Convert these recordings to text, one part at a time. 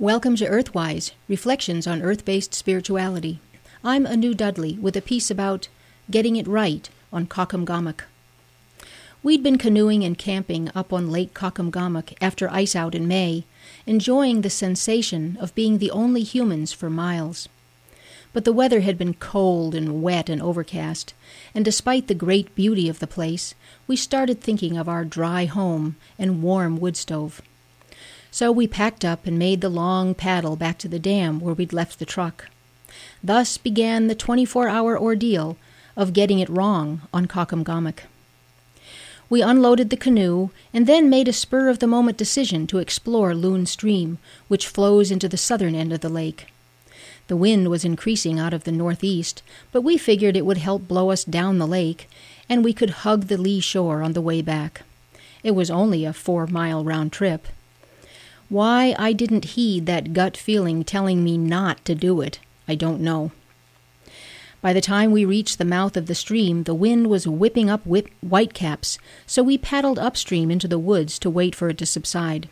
Welcome to Earthwise Reflections on Earth Based Spirituality. I'm Anu Dudley with a piece about getting it right on Caucomgomoc. We'd been canoeing and camping up on Lake Caucomgomoc after ice out in May, enjoying the sensation of being the only humans for miles. But the weather had been cold and wet and overcast, and despite the great beauty of the place, we started thinking of our dry home and warm wood stove. So we packed up and made the long paddle back to the dam where we'd left the truck. Thus began the 24 hour ordeal of getting it wrong on Caucomgomoc. We unloaded the canoe and then made a spur of the moment decision to explore Loon Stream, which flows into the southern end of the lake. The wind was increasing out of the northeast, but we figured it would help blow us down the lake, and we could hug the lee shore on the way back. It was only a four mile round trip. Why I didn't heed that gut feeling telling me not to do it, I don't know. By the time we reached the mouth of the stream, the wind was whipping up whip- whitecaps, so we paddled upstream into the woods to wait for it to subside.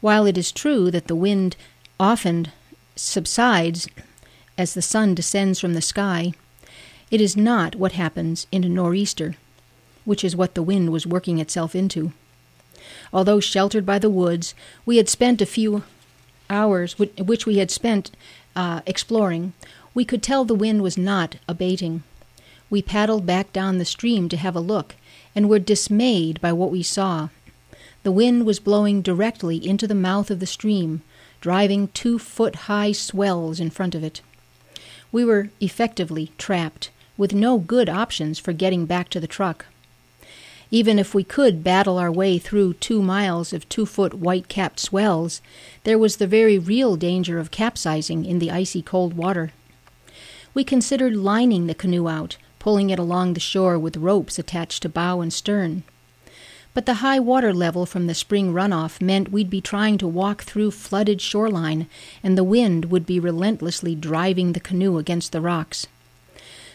While it is true that the wind often subsides as the sun descends from the sky, it is not what happens in a nor'easter, which is what the wind was working itself into. Although sheltered by the woods, we had spent a few hours, which we had spent uh, exploring, we could tell the wind was not abating. We paddled back down the stream to have a look, and were dismayed by what we saw. The wind was blowing directly into the mouth of the stream, driving two foot high swells in front of it. We were effectively trapped, with no good options for getting back to the truck. Even if we could battle our way through two miles of two foot white capped swells, there was the very real danger of capsizing in the icy cold water. We considered lining the canoe out, pulling it along the shore with ropes attached to bow and stern. But the high water level from the spring runoff meant we'd be trying to walk through flooded shoreline, and the wind would be relentlessly driving the canoe against the rocks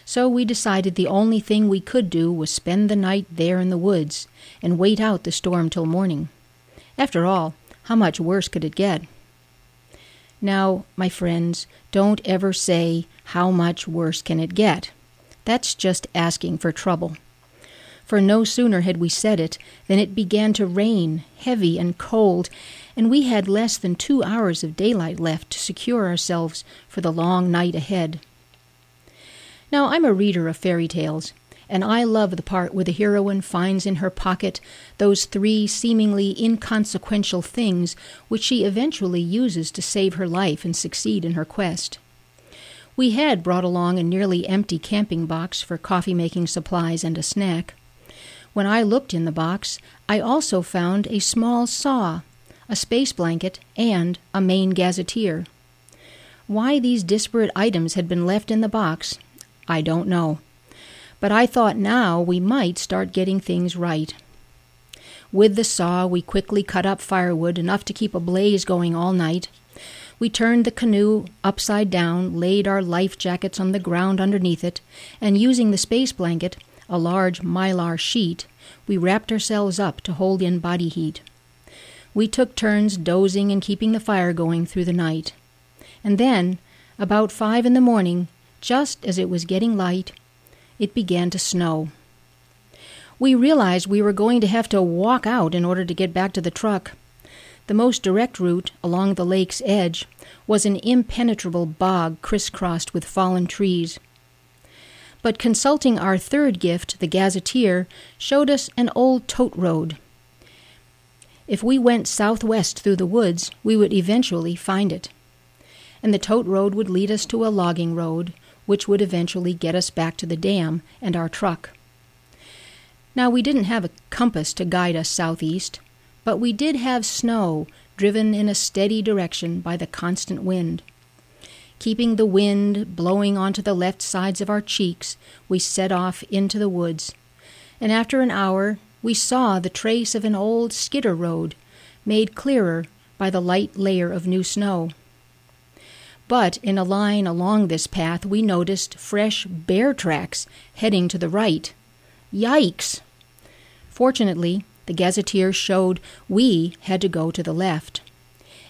so we decided the only thing we could do was spend the night there in the woods and wait out the storm till morning. After all, how much worse could it get? Now, my friends, don't ever say, How much worse can it get? That's just asking for trouble. For no sooner had we said it than it began to rain, heavy and cold, and we had less than two hours of daylight left to secure ourselves for the long night ahead. Now, I'm a reader of fairy tales, and I love the part where the heroine finds in her pocket those three seemingly inconsequential things which she eventually uses to save her life and succeed in her quest. We had brought along a nearly empty camping box for coffee making supplies and a snack. When I looked in the box, I also found a small saw, a space blanket, and a Maine gazetteer. Why these disparate items had been left in the box I don't know. But I thought now we might start getting things right. With the saw, we quickly cut up firewood, enough to keep a blaze going all night. We turned the canoe upside down, laid our life jackets on the ground underneath it, and using the space blanket, a large mylar sheet, we wrapped ourselves up to hold in body heat. We took turns dozing and keeping the fire going through the night. And then, about five in the morning, just as it was getting light, it began to snow. We realized we were going to have to walk out in order to get back to the truck. The most direct route along the lake's edge was an impenetrable bog crisscrossed with fallen trees. But consulting our third gift, the gazetteer, showed us an old tote road. If we went southwest through the woods, we would eventually find it. And the tote road would lead us to a logging road, which would eventually get us back to the dam and our truck. Now, we didn't have a compass to guide us southeast, but we did have snow driven in a steady direction by the constant wind. Keeping the wind blowing onto the left sides of our cheeks, we set off into the woods, and after an hour we saw the trace of an old skidder road, made clearer by the light layer of new snow. But in a line along this path, we noticed fresh bear tracks heading to the right. Yikes! Fortunately, the gazetteer showed we had to go to the left.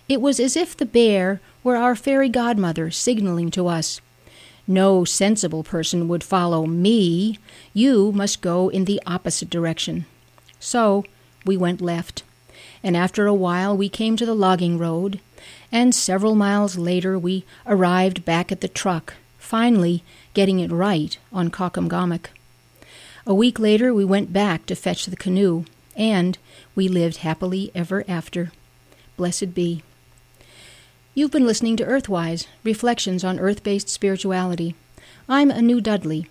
It was as if the bear were our fairy godmother signaling to us no sensible person would follow me. You must go in the opposite direction. So we went left, and after a while we came to the logging road, and several miles later we arrived back at the truck, finally getting it right on Caucomgomoc. A week later we went back to fetch the canoe, and we lived happily ever after. Blessed be. You've been listening to Earthwise Reflections on Earth Based Spirituality. I'm Anu Dudley.